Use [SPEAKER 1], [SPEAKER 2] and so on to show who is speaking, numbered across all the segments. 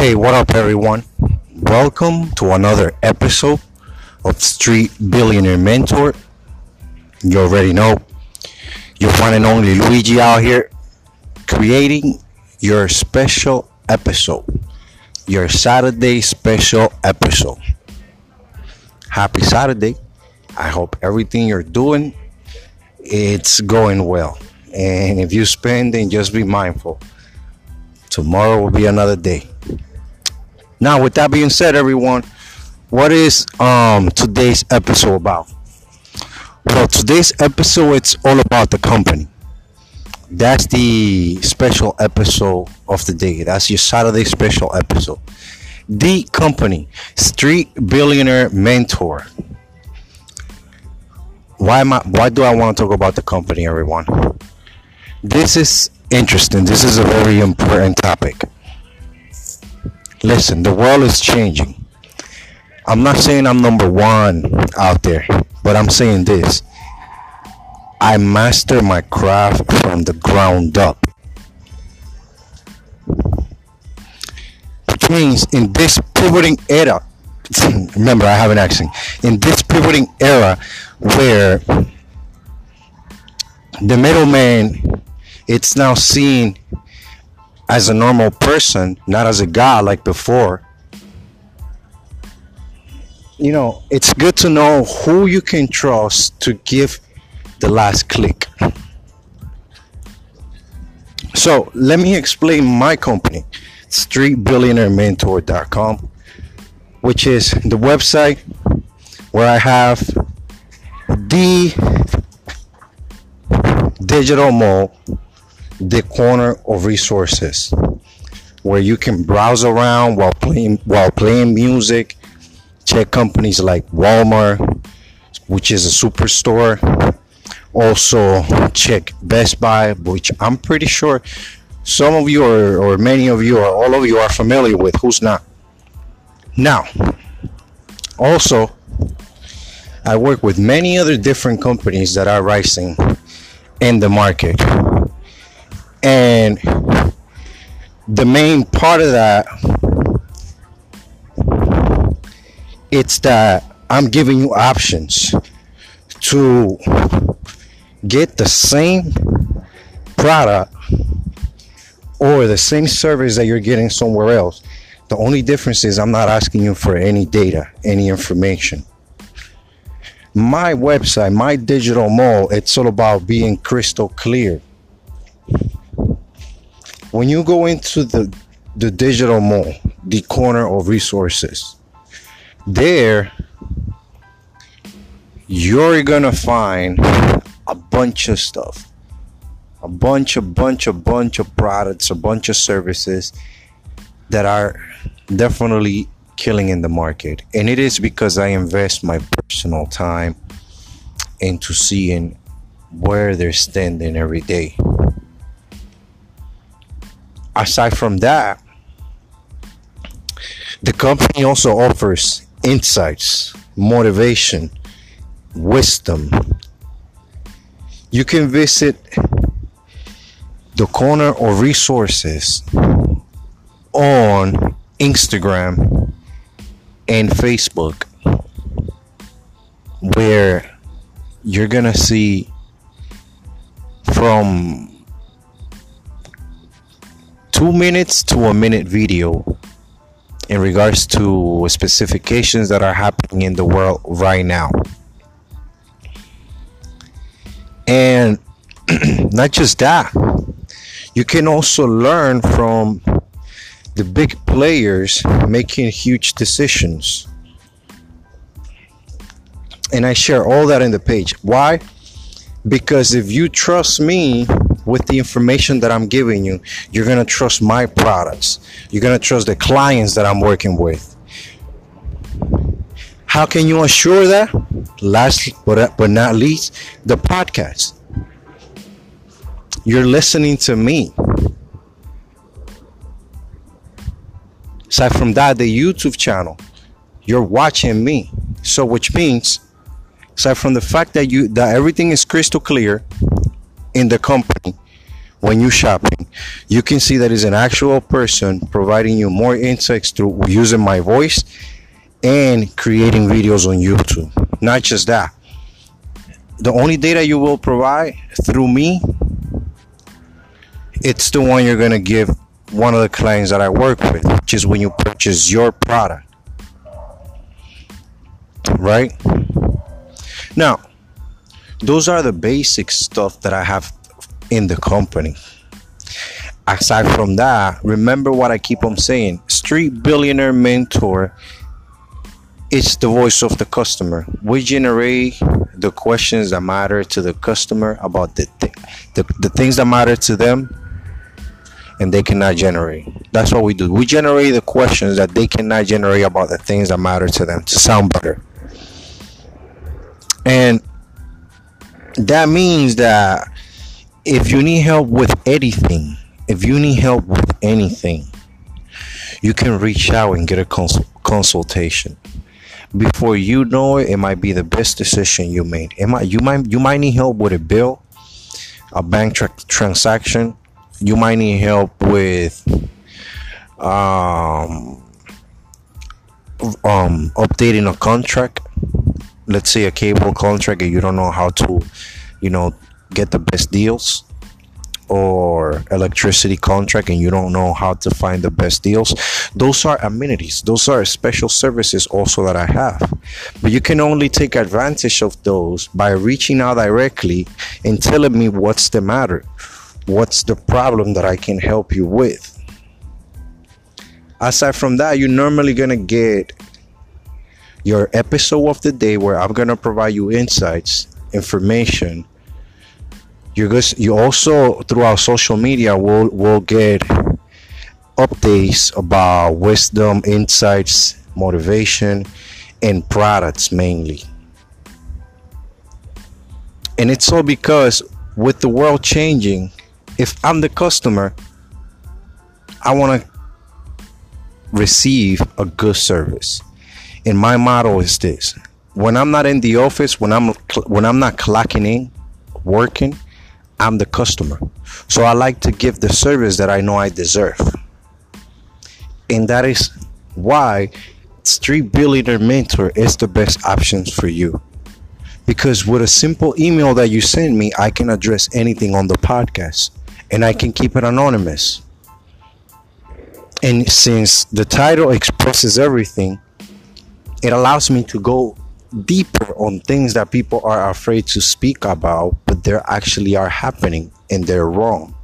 [SPEAKER 1] Hey, what up, everyone? Welcome to another episode of Street Billionaire Mentor. You already know your one and only Luigi out here creating your special episode, your Saturday special episode. Happy Saturday. I hope everything you're doing it's going well. And if you spend, then just be mindful. Tomorrow will be another day. Now, with that being said, everyone, what is um today's episode about? Well, today's episode it's all about the company. That's the special episode of the day. That's your Saturday special episode. The company, Street Billionaire Mentor. Why am I, why do I want to talk about the company, everyone? This is interesting. This is a very important topic. Listen, the world is changing. I'm not saying I'm number one out there, but I'm saying this. I master my craft from the ground up. Which means in this pivoting era, remember I have an accent, in this pivoting era where the middleman it's now seen as a normal person, not as a god like before. You know, it's good to know who you can trust to give the last click. So let me explain my company, streetbillionairementor.com, which is the website where I have the digital mall the corner of resources where you can browse around while playing while playing music check companies like walmart which is a superstore. Also check best buy which i'm pretty sure some of you or, or many of you or all of you are familiar with who's not. Now also i work with many other different companies that are rising in the market and the main part of that it's that I'm giving you options to get the same product or the same service that you're getting somewhere else. The only difference is I'm not asking you for any data, any information. My website, my digital mall, it's all about being crystal clear when you go into the the digital mall, the corner of resources, there you're gonna find a bunch of stuff, a bunch, a bunch, a bunch of products, a bunch of services that are definitely killing in the market, and it is because I invest my personal time into seeing where they're standing every day aside from that, the company also offers insights, motivation, wisdom. You can visit the corner of resources on Instagram and Facebook where you're gonna see from two minutes to a minute video in regards to specifications that are happening in the world right now. And not just that, you can also learn from the big players making huge decisions. And I share all that in the page. Why? Because if you trust me with the information that I'm giving you, you're going to trust my products. You're going to trust the clients that I'm working with. How can you assure that? Last but, but not least, the podcast. You're listening to me. Aside from that, the YouTube channel, you're watching me. So, which means, aside from the fact that you that everything is crystal clear, in the company, when you're shopping, you can see that is an actual person providing you more insights through using my voice and creating videos on YouTube. Not just that. The only data you will provide through me, it's the one you're gonna give one of the clients that I work with, which is when you purchase your product. Right? Now, those are the basic stuff that I have in the company. Aside from that, remember what I keep on saying Street Billionaire Mentor is the voice of the customer. We generate the questions that matter to the customer about the, th- the, the things that matter to them and they cannot generate. That's what we do. We generate the questions that they cannot generate about the things that matter to them to sound better. And that means that if you need help with anything, if you need help with anything, you can reach out and get a cons- consultation. Before you know it, it might be the best decision you made. It might you might you might need help with a bill, a bank tra- transaction. You might need help with um, um, updating a contract let's say a cable contract and you don't know how to you know get the best deals or electricity contract and you don't know how to find the best deals those are amenities. Those are special services also that i have. But you can only take advantage of those by reaching out directly and telling me what's the matter what's the problem that i can help you with. Aside from that you're normally gonna get your episode of the day where I'm gonna provide you insights, information. You're just, you also through our social media will will get updates about wisdom, insights, motivation, and products mainly. And it's all because with the world changing, if I'm the customer, I want to receive a good service and my motto is this. When i'm not in the office when i'm when i'm not clocking in working i'm the customer. So i like to give the service that i know i deserve. And that is why street billionaire mentor is the best options for you. Because with a simple email that you send me i can address anything on the podcast and i can keep it anonymous. And since the title expresses everything it allows me to go deeper on things that people are afraid to speak about, but they actually are happening and they're wrong.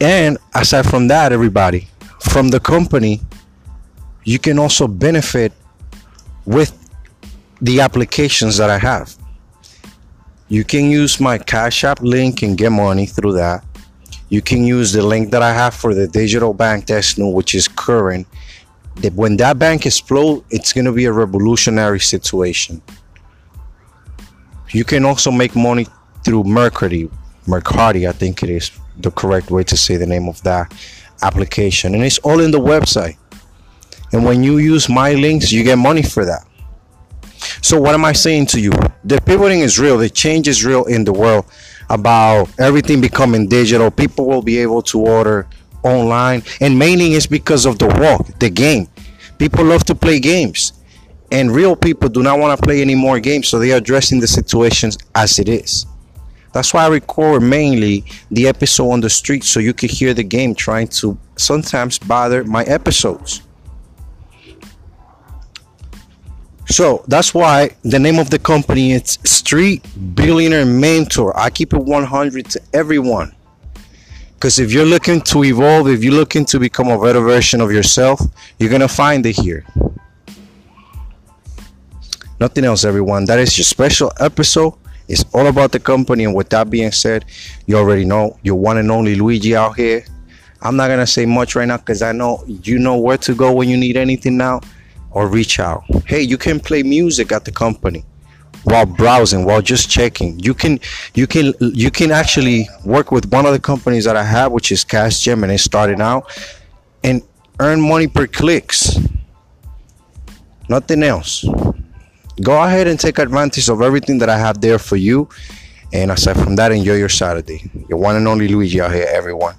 [SPEAKER 1] And aside from that, everybody, from the company, you can also benefit with the applications that I have. You can use my Cash App link and get money through that you can use the link that I have for the digital bank Desnu, which is current. When that bank explodes, it's going to be a revolutionary situation. You can also make money through Mercari, Mercari, I think it is the correct way to say the name of that application, and it's all in the website. And when you use my links, you get money for that. So what am I saying to you? The pivoting is real. The change is real in the world about everything becoming digital. People will be able to order online, and mainly it's because of the walk, the game. People love to play games, and real people do not want to play any more games, so they are addressing the situations as it is. That's why I record mainly the episode on the street so you can hear the game trying to sometimes bother my episodes. So that's why the name of the company is Street Billionaire Mentor. I keep it 100 to everyone. Because if you're looking to evolve, if you're looking to become a better version of yourself, you're going to find it here. Nothing else, everyone. That is your special episode. It's all about the company. And with that being said, you already know your one and only Luigi out here. I'm not going to say much right now because I know you know where to go when you need anything now or reach out. Hey, you can play music at the company while browsing, while just checking. You can you can you can actually work with one of the companies that I have, which is CashGem, and it started out and earn money per clicks. Nothing else. go ahead and take advantage of everything that I have there for you. And aside from that, enjoy your Saturday. Your one and only Luigi out here, everyone.